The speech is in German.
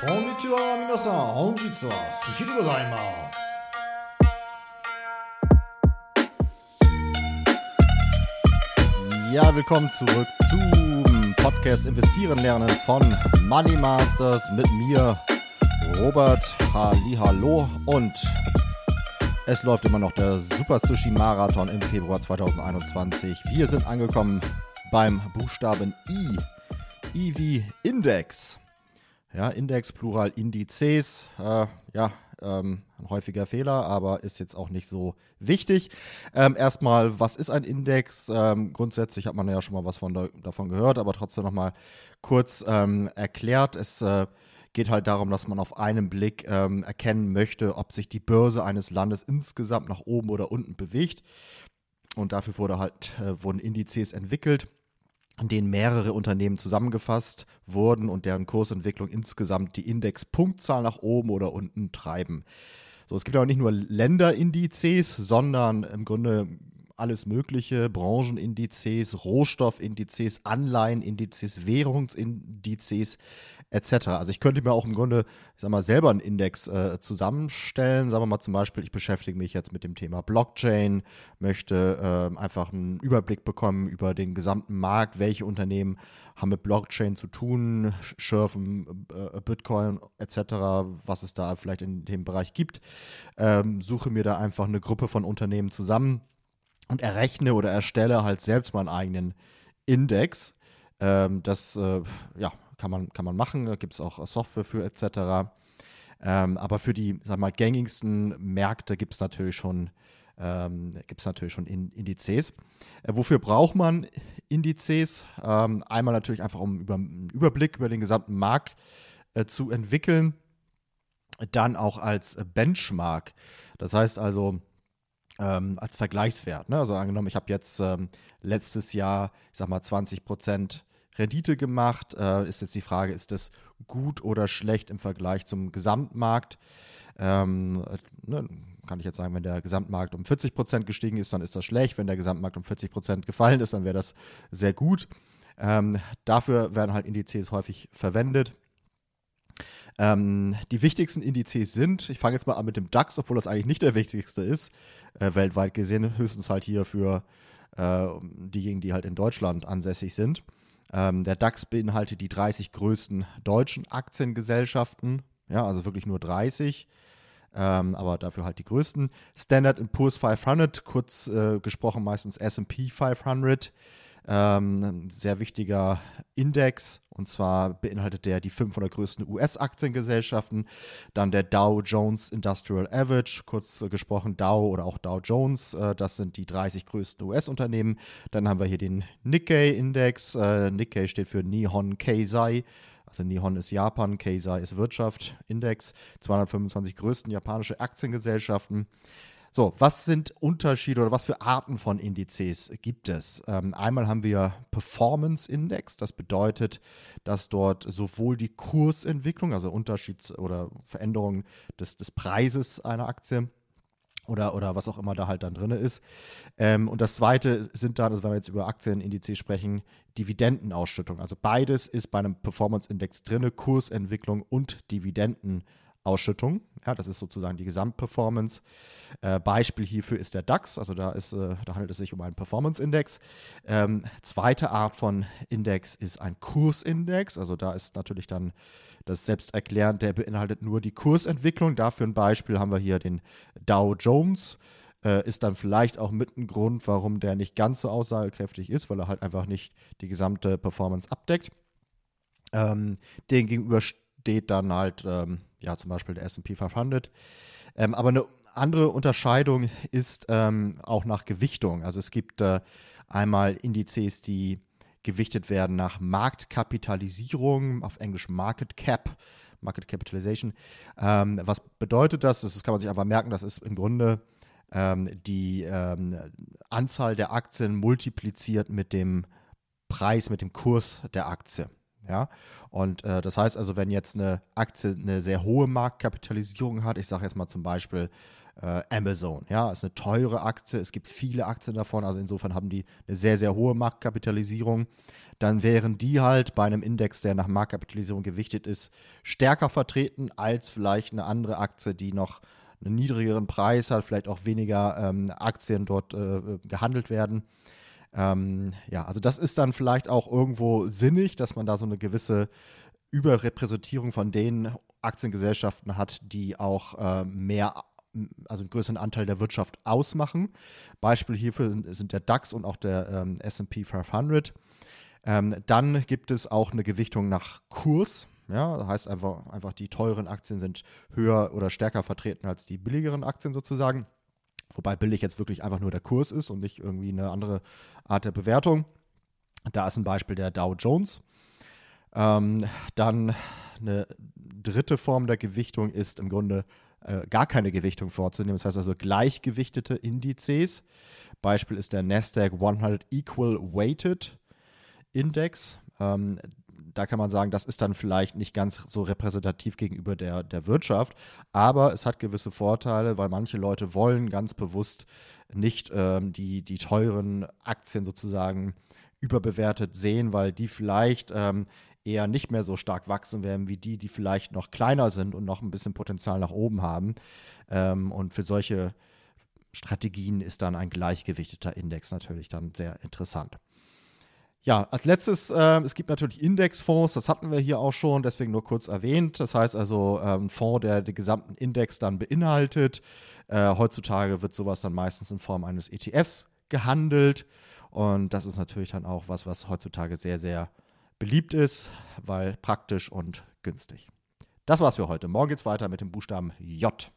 こんにちは皆さん本日は寿司でございます Ja, willkommen zurück zum Podcast Investieren lernen von Money Masters mit mir, Robert Hallo und es läuft immer noch der Super Sushi Marathon im Februar 2021. Wir sind angekommen beim Buchstaben I. I wie Index. Ja, Index, Plural Indizes. Äh, ja, ähm, ein häufiger Fehler, aber ist jetzt auch nicht so wichtig. Ähm, erstmal, was ist ein Index? Ähm, grundsätzlich hat man ja schon mal was von da, davon gehört, aber trotzdem nochmal kurz ähm, erklärt. Es äh, geht halt darum, dass man auf einen Blick ähm, erkennen möchte, ob sich die Börse eines Landes insgesamt nach oben oder unten bewegt. Und dafür wurde halt, äh, wurden Indizes entwickelt in denen mehrere Unternehmen zusammengefasst wurden und deren Kursentwicklung insgesamt die Indexpunktzahl nach oben oder unten treiben. So, es gibt auch nicht nur Länderindizes, sondern im Grunde alles Mögliche, Branchenindizes, Rohstoffindizes, Anleihenindizes, Währungsindizes etc. Also ich könnte mir auch im Grunde, ich sag mal, selber einen Index äh, zusammenstellen. Sagen wir mal zum Beispiel, ich beschäftige mich jetzt mit dem Thema Blockchain, möchte äh, einfach einen Überblick bekommen über den gesamten Markt, welche Unternehmen haben mit Blockchain zu tun, schürfen äh, Bitcoin etc., was es da vielleicht in dem Bereich gibt. Ähm, suche mir da einfach eine Gruppe von Unternehmen zusammen und errechne oder erstelle halt selbst meinen eigenen Index. Ähm, das äh, ja, kann, man, kann man machen, da gibt es auch Software für etc. Ähm, aber für die sag mal, gängigsten Märkte gibt es natürlich schon, ähm, gibt's natürlich schon in, Indizes. Äh, wofür braucht man Indizes? Ähm, einmal natürlich einfach, um über, einen Überblick über den gesamten Markt äh, zu entwickeln. Dann auch als Benchmark. Das heißt also, ähm, als Vergleichswert. Ne? Also angenommen, ich habe jetzt ähm, letztes Jahr, ich sag mal, 20 Prozent Rendite gemacht. Äh, ist jetzt die Frage, ist das gut oder schlecht im Vergleich zum Gesamtmarkt? Ähm, ne, kann ich jetzt sagen, wenn der Gesamtmarkt um 40 Prozent gestiegen ist, dann ist das schlecht. Wenn der Gesamtmarkt um 40 Prozent gefallen ist, dann wäre das sehr gut. Ähm, dafür werden halt Indizes häufig verwendet. Ähm, die wichtigsten Indizes sind, ich fange jetzt mal an mit dem DAX, obwohl das eigentlich nicht der wichtigste ist, äh, weltweit gesehen, höchstens halt hier für äh, diejenigen, die halt in Deutschland ansässig sind. Ähm, der DAX beinhaltet die 30 größten deutschen Aktiengesellschaften, ja, also wirklich nur 30. Ähm, aber dafür halt die größten. Standard Poor's 500, kurz äh, gesprochen meistens SP 500, ähm, ein sehr wichtiger Index. Und zwar beinhaltet der die 500 größten US-Aktiengesellschaften, dann der Dow Jones Industrial Average, kurz gesprochen Dow oder auch Dow Jones, äh, das sind die 30 größten US-Unternehmen. Dann haben wir hier den Nikkei-Index, äh, Nikkei steht für Nihon Keizai, also Nihon ist Japan, Keizai ist Wirtschaft, Index, 225 größten japanische Aktiengesellschaften. So, was sind Unterschiede oder was für Arten von Indizes gibt es? Ähm, einmal haben wir Performance Index, das bedeutet, dass dort sowohl die Kursentwicklung, also Unterschied oder Veränderung des, des Preises einer Aktie, oder, oder was auch immer da halt dann drin ist. Ähm, und das zweite sind dann, also wenn wir jetzt über Aktienindizes sprechen, Dividendenausschüttung. Also beides ist bei einem Performance-Index drin, Kursentwicklung und Dividenden. Ausschüttung. Ja, das ist sozusagen die Gesamtperformance. Äh, Beispiel hierfür ist der DAX, also da, ist, äh, da handelt es sich um einen Performance-Index. Ähm, zweite Art von Index ist ein Kursindex, also da ist natürlich dann das selbsterklärend, der beinhaltet nur die Kursentwicklung. Dafür ein Beispiel haben wir hier den Dow Jones. Äh, ist dann vielleicht auch mit ein Grund, warum der nicht ganz so aussagekräftig ist, weil er halt einfach nicht die gesamte Performance abdeckt. Ähm, den gegenüber steht dann halt ähm, ja zum Beispiel der S&P 500. Ähm, aber eine andere Unterscheidung ist ähm, auch nach Gewichtung. Also es gibt äh, einmal Indizes, die gewichtet werden nach Marktkapitalisierung, auf Englisch Market Cap, Market Capitalization. Ähm, was bedeutet das? Das kann man sich einfach merken, das ist im Grunde ähm, die ähm, Anzahl der Aktien multipliziert mit dem Preis, mit dem Kurs der Aktie. Ja, und äh, das heißt also, wenn jetzt eine Aktie eine sehr hohe Marktkapitalisierung hat, ich sage jetzt mal zum Beispiel äh, Amazon, ja, ist eine teure Aktie, es gibt viele Aktien davon, also insofern haben die eine sehr, sehr hohe Marktkapitalisierung, dann wären die halt bei einem Index, der nach Marktkapitalisierung gewichtet ist, stärker vertreten als vielleicht eine andere Aktie, die noch einen niedrigeren Preis hat, vielleicht auch weniger ähm, Aktien dort äh, gehandelt werden. Ähm, ja, also das ist dann vielleicht auch irgendwo sinnig, dass man da so eine gewisse Überrepräsentierung von den Aktiengesellschaften hat, die auch äh, mehr, also einen größeren Anteil der Wirtschaft ausmachen. Beispiel hierfür sind, sind der DAX und auch der ähm, SP 500. Ähm, dann gibt es auch eine Gewichtung nach Kurs. Ja, das heißt einfach, einfach, die teuren Aktien sind höher oder stärker vertreten als die billigeren Aktien sozusagen. Wobei billig jetzt wirklich einfach nur der Kurs ist und nicht irgendwie eine andere Art der Bewertung. Da ist ein Beispiel der Dow Jones. Ähm, dann eine dritte Form der Gewichtung ist im Grunde äh, gar keine Gewichtung vorzunehmen. Das heißt also gleichgewichtete Indizes. Beispiel ist der NASDAQ 100 Equal Weighted Index. Ähm, da kann man sagen, das ist dann vielleicht nicht ganz so repräsentativ gegenüber der, der Wirtschaft, aber es hat gewisse Vorteile, weil manche Leute wollen ganz bewusst nicht ähm, die, die teuren Aktien sozusagen überbewertet sehen, weil die vielleicht ähm, eher nicht mehr so stark wachsen werden wie die, die vielleicht noch kleiner sind und noch ein bisschen Potenzial nach oben haben. Ähm, und für solche Strategien ist dann ein gleichgewichteter Index natürlich dann sehr interessant. Ja, als letztes, äh, es gibt natürlich Indexfonds, das hatten wir hier auch schon, deswegen nur kurz erwähnt. Das heißt also ähm, ein Fonds, der den gesamten Index dann beinhaltet. Äh, heutzutage wird sowas dann meistens in Form eines ETFs gehandelt. Und das ist natürlich dann auch was, was heutzutage sehr, sehr beliebt ist, weil praktisch und günstig. Das war's für heute. Morgen geht's weiter mit dem Buchstaben J.